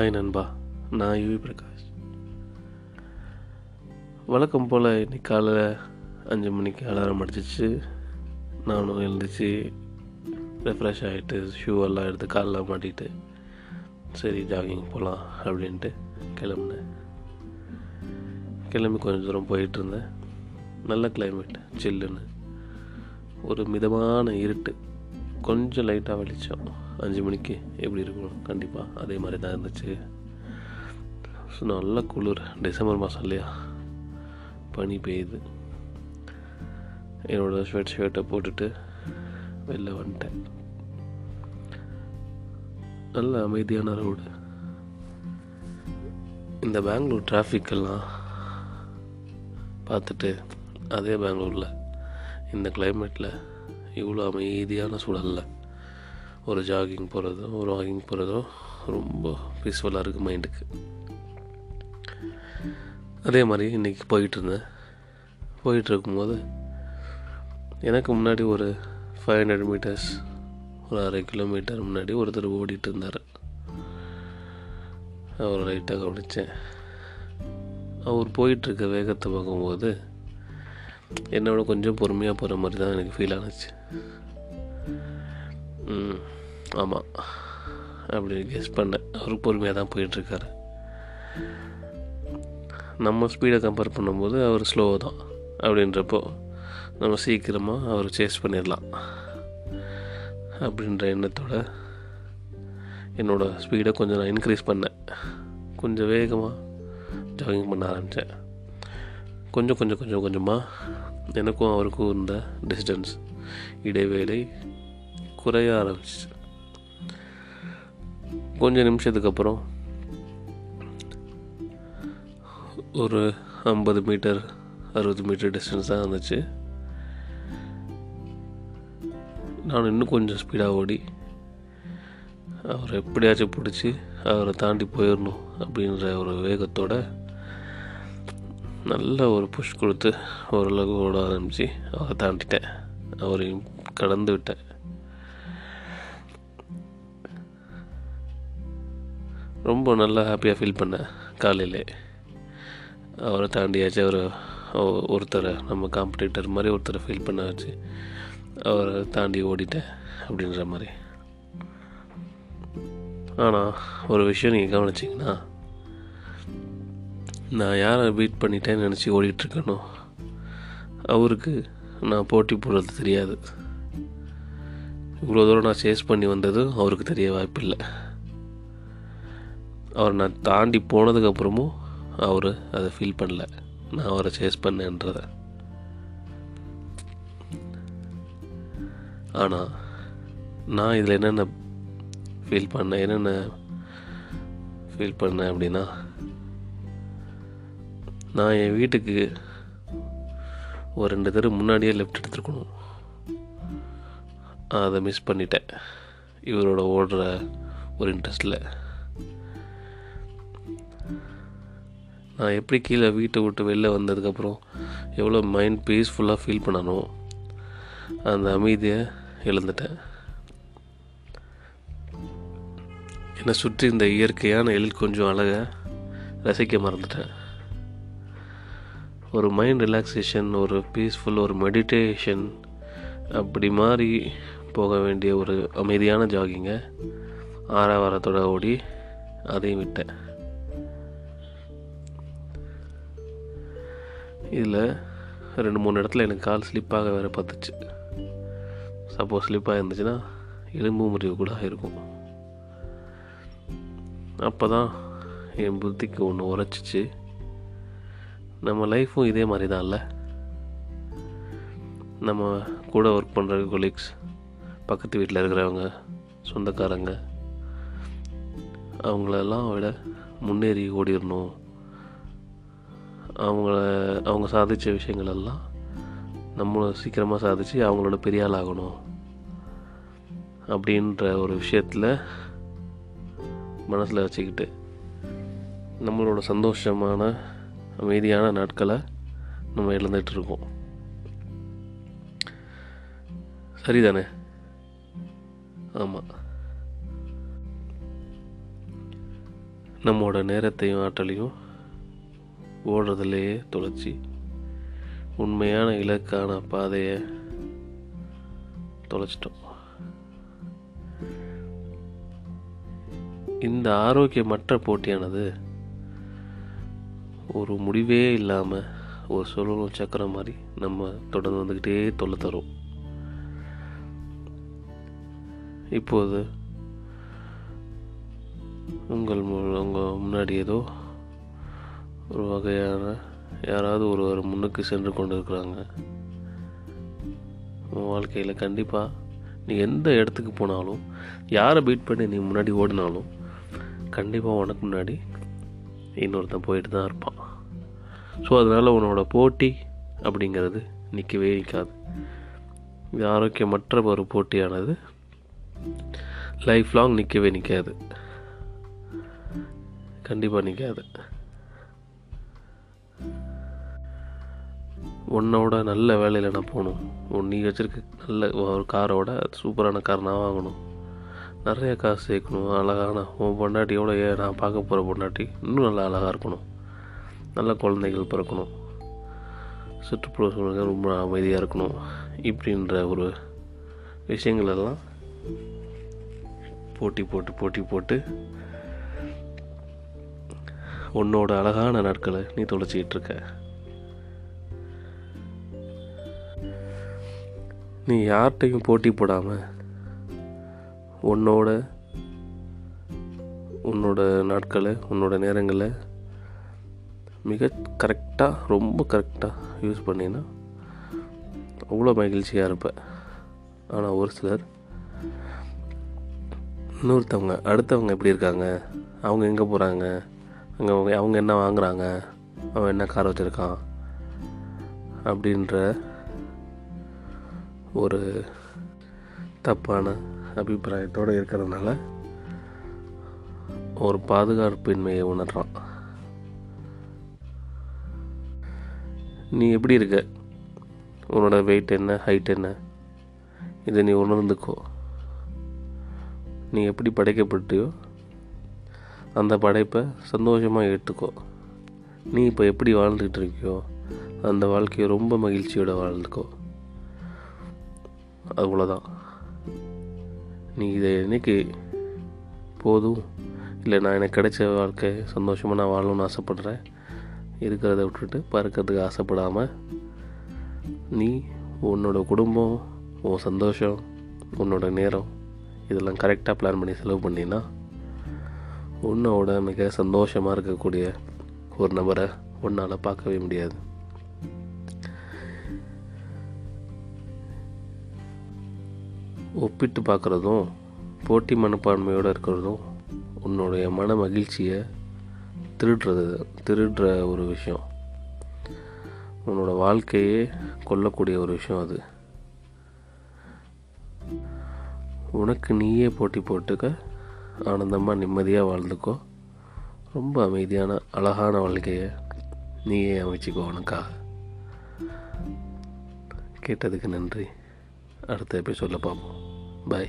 Hi நண்பா நான் UV Prakash. வழக்கம் போல் இன்னைக்கு காலையில் அஞ்சு மணிக்கு அலாரம் அடிச்சிச்சு. நானும் எழுந்திரிச்சு ரெஃப்ரெஷ் ஆகிட்டு ஷூ எல்லாம் எடுத்து காலில் மாட்டிட்டு சரி ஜாகிங் போகலாம் அப்படின்ட்டு கிளம்புனேன். கிளம்பி கொஞ்சம் தூரம் போயிட்டுருந்தேன் நல்ல கிளைமேட் சில்லுன்னு ஒரு மிதமான இருட்டு. கொஞ்சம் லைட்டாக வெளிச்சம். அஞ்சு மணிக்கு எப்படி இருக்கும் கண்டிப்பாக அதே மாதிரி தான் இருந்துச்சு. ஸோ நல்ல குளிர். டிசம்பர் மாதம் இல்லையா? பனி பெய்யுது. என்னோடய ஸ்வெட் ஷர்ட்டை போட்டுட்டு வெளில வந்துட்டேன். நல்ல அமைதியான ரோடு இந்த பெங்களூர் டிராஃபிக்கெல்லாம் பார்த்துட்டு அதே பெங்களூரில் இந்த கிளைமேட்டில் இவ்வளோ அமைதியான சூழலில். ஒரு ஜாகிங் போகிறதோ ஒரு வாக்கிங் போகிறதோ ரொம்ப பீஸ்ஃபுல்லாக இருக்குது மைண்டுக்கு அதே மாதிரி இன்றைக்கி போயிட்டுருந்தேன் போயிட்டு இருக்கும்போது எனக்கு முன்னாடி ஒரு ஃபைவ் ஹண்ட்ரட் மீட்டர்ஸ் ஒரு அரை கிலோமீட்டர் முன்னாடி ஒருத்தர் ஓடிட்டு இருந்தார். அவர் லைட்டாக கவனித்தேன் அவர் போயிட்டுருக்க வேகத்தை பார்க்கும்போது என்னோட கொஞ்சம் பொறுமையாக போகிற மாதிரி தான் எனக்கு ஃபீல் ஆனுச்சு. ம் ஆமாம் அப்படி கெஸ் பண்ணேன். அவர் பொறுமையாக தான் போயிட்டுருக்காரு. நம்ம ஸ்பீடை கம்பேர் பண்ணும்போது அவர் ஸ்லோ தான். அப்படின்றப்போ நம்ம சீக்கிரமாக அவர் சேஸ் பண்ணிடலாம். அப்படின்ற எண்ணத்தோட என்னோடய ஸ்பீடை கொஞ்சம் நான் இன்க்ரீஸ் பண்ணேன். கொஞ்சம் வேகமாக ஜாகிங் பண்ண ஆரம்பித்தேன் கொஞ்சம் கொஞ்சம் கொஞ்சம் கொஞ்சமாக எனக்கும் அவருக்கும் இருந்த டிஸ்டன்ஸ் இடைவேளை குறைய ஆரம்பிச்சிச்சு. கொஞ்ச நிமிஷத்துக்கு அப்புறம் ஒரு ஐம்பது மீட்டர் அறுபது மீட்டர் டிஸ்டன்ஸ் தான் இருந்துச்சு. நான் இன்னும் கொஞ்சம் ஸ்பீடாக ஓடி அவரை எப்படியாச்சும் பிடிச்சி அவரை தாண்டி போயிடணும் அப்படின்ற ஒரு வேகத்தோட நல்ல ஒரு புஷ் கொடுத்து ஓரளவு ஓட ஆரம்பித்து அவரை தாண்டிட்டேன். அவரையும் கடந்து விட்டேன். ரொம்ப நல்லா ஹாப்பியாக ஃபீல் பண்ணேன் காலையிலே. அவரை தாண்டியாச்சு அவர் ஒருத்தரை நம்ம காம்படிட்டர் மாதிரி ஒருத்தரை ஃபீல் பண்ண வச்சு அவரை தாண்டி ஓடிட்டேன் அப்படின்ற மாதிரி. ஆனால் ஒரு விஷயம் நீங்கள் கவனிச்சிங்கன்னா நான் யாரை பீட் பண்ணிட்டேன்னு நினச்சி ஓடிட்டுருக்கனோ அவருக்கு நான் போட்டி போடுறது தெரியாது. இவ்வளோ தூரம் நான் சேஸ் பண்ணி வந்ததும் அவருக்கு தெரிய வாய்ப்பில்லை. அவர் நான் தாண்டி போனதுக்கப்புறமும் அவர் அதை ஃபீல் பண்ணல. நான் அவரை சேஸ் பண்ணேன்றத. ஆனால் நான் இதில் என்னென்ன ஃபீல் பண்ணேன் என்னென்ன ஃபீல் பண்ணேன் அப்படின்னா நான் என் வீட்டுக்கு ஒரு ரெண்டு தடவை முன்னாடியே லெஃப்ட் எடுத்துருக்கணும். அதை மிஸ் பண்ணிட்டேன். இவரோட ஓடுற ஒரு இன்ட்ரெஸ்டில் நான் எப்படி கீழே வீட்டை விட்டு வெளில வந்ததுக்கப்புறம் எவ்வளோ மைண்ட் பீஸ்ஃபுல்லாக ஃபீல் பண்ணனோ அந்த அமைதியை எழுந்துட்டேன் என்னை சுற்றி இந்த இயற்கையான எழில் கொஞ்சம் அழகை ரசிக்க மறந்துட்டேன். ஒரு மைண்ட் ரிலாக்ஸேஷன் ஒரு பீஸ்ஃபுல் ஒரு மெடிடேஷன் அப்படி மாதிரி போக வேண்டிய ஒரு அமைதியான ஜாகிங்கை ஆறாவாரத்தோட ஓடி அதையும் விட்டேன். இதில் ரெண்டு மூணு இடத்துல எனக்கு கால் ஸ்லிப்பாக வேறு பார்த்துச்சு. சப்போஸ் ஸ்லிப்பாக இருந்துச்சுன்னா எலும்பு முறிவு கூட இருக்கும். அப்போ தான் என் புத்திக்கு ஒன்று உரைச்சிச்சு. நம்ம லைஃப்பும் இதே மாதிரி தான் இல்லை நம்ம கூட ஒர்க் பண்ணுற கொலீக்ஸ் பக்கத்து வீட்டில் இருக்கிறவங்க சொந்தக்காரங்க அவங்களெல்லாம் விட முன்னேறி ஓடிடணும் அவங்கள அவங்க சாதித்த விஷயங்களெல்லாம் நம்ம சீக்கிரமாக சாதித்து அவங்களோட பெரிய ஆள் ஆகணும். அப்படின்ற ஒரு விஷயத்தில் மனசில் வச்சுக்கிட்டு நம்மளோட சந்தோஷமான அமைதியான நாட்களை நம்ம இழந்துட்டு இருக்கோம் சரிதானே? ஆமாம் நம்மோட நேரத்தையும் ஆற்றலையும் ஓடுறதுலையே தொலைச்சி உண்மையான இலக்கான பாதையை தொலைச்சிட்டோம். இந்த ஆரோக்கியமற்ற போட்டியானது ஒரு முடிவே இல்லாமல் ஒரு சுழலும் சக்கரம் மாதிரி நம்ம தொடர்ந்து வந்துக்கிட்டே தொல்லை தரும். இப்போது உங்கள் மு- உங்கள் முன்னாடி ஏதோ ஒரு வகையான யாராவது ஒருவர் முன்னுக்கு சென்று கொண்டு இருக்கிறாங்க உன் வாழ்க்கையில் கண்டிப்பாக நீ எந்த இடத்துக்கு போனாலும் யாரை பீட் பண்ணி நீ முன்னாடி ஓடினாலும் கண்டிப்பாக உனக்கு முன்னாடி இன்னொருத்தன் போயிட்டு தான் இருப்பான். ஸோ அதனால் உன்னோட போட்டி அப்படிங்கிறது நிற்கவே நிற்காது இது ஆரோக்கியமற்ற ஒரு போட்டியானது. லைஃப் லாங் நிற்கவே நிற்காது கண்டிப்பாக நிற்காது உன்னோட நல்ல வேலையில் நான் போகணும். உன் நீ வச்சுருக்க நல்ல ஒரு காரோட சூப்பரான கார் நான் வாங்கணும். நிறைய காசு சேர்க்கணும். அழகான உன் பொண்டாட்டியோட ஏன் நான் பார்க்க போகிற பொண்டாட்டி இன்னும் நல்லா அழகாக இருக்கணும். நல்ல குழந்தைகள் பிறக்கணும். சுற்றுப்புற சூழல்கள் ரொம்ப அமைதியாக இருக்கணும் இப்படின்ற ஒரு விஷயங்கள் எல்லாம் போட்டி போட்டு போட்டி போட்டு உன்னோட அழகான நாட்களை நீ தொலைச்சிக்கிட்டு இருக்க. நீ யார்கிட்டையும் போட்டி போடாமல் உன்னோட உன்னோட நாட்களை உன்னோட நேரங்களை மிக கரெக்டாக ரொம்ப கரெக்டாக யூஸ் பண்ணினா அவ்வளோ மகிழ்ச்சியாக இருப்பேன். ஆனால் ஒரு சிலர் இன்னொருத்தவங்க அடுத்தவங்க எப்படி இருக்காங்க? அவங்க எங்கே போகிறாங்க அங்கே அவங்க அவங்க என்ன வாங்குகிறாங்க அவன் என்ன கார் வச்சுருக்கான்? அப்படின்ற ஒரு தப்பான அபிப்பிராயத்தோடு இருக்கிறதுனால ஒரு பாதுகாப்பின்மையை உணர்றான். நீ எப்படி இருக்க? உன்னோட வெயிட் என்ன? ஹைட் என்ன? இதை நீ உணர்ந்துக்கோ. நீ எப்படி படைக்கப்பட்டியோ அந்த படைப்பை சந்தோஷமாக ஏற்றுக்கோ. நீ இப்போ எப்படி வாழ்ந்துக்கிட்டு இருக்கியோ அந்த வாழ்க்கையை ரொம்ப மகிழ்ச்சியோடு வாழ்ந்துக்கோ. அவ்வளோதான் நீ இதை என்னைக்கு போதும்? இல்லை நான் எனக்கு கிடைச்ச வாழ்க்கை சந்தோஷமாக நான் வாழணும்னு ஆசைப்பட்றேன். இருக்கிறத விட்டுட்டு பறக்கிறதுக்கு ஆசைப்படாமல் நீ உன்னோட குடும்பம் உன் சந்தோஷம் உன்னோட நேரம் இதெல்லாம் கரெக்டாக பிளான் பண்ணி செலவு பண்ணினா உன்னோட மிக சந்தோஷமாக இருக்கக்கூடிய ஒரு நபரை உன்னால் பார்க்கவே முடியாது. ஒப்பிட்டு பார்க்குறதும் போட்டி மனப்பான்மையோடு இருக்கிறதும் உன்னுடைய மன மகிழ்ச்சியை திருடுறது திருடுற ஒரு விஷயம். உன்னோட வாழ்க்கையே கொல்லக்கூடிய ஒரு விஷயம் அது. உனக்கு நீயே போட்டி போட்டுக்க ஆனந்தமாக நிம்மதியாக வாழ்ந்துக்கோ. ரொம்ப அமைதியான அழகான வாழ்க்கையை நீயே அமைச்சிக்கோ உனக்காக. கேட்டதுக்கு நன்றி. அடுத்த எபிசோடில் பார்ப்போம். பாய்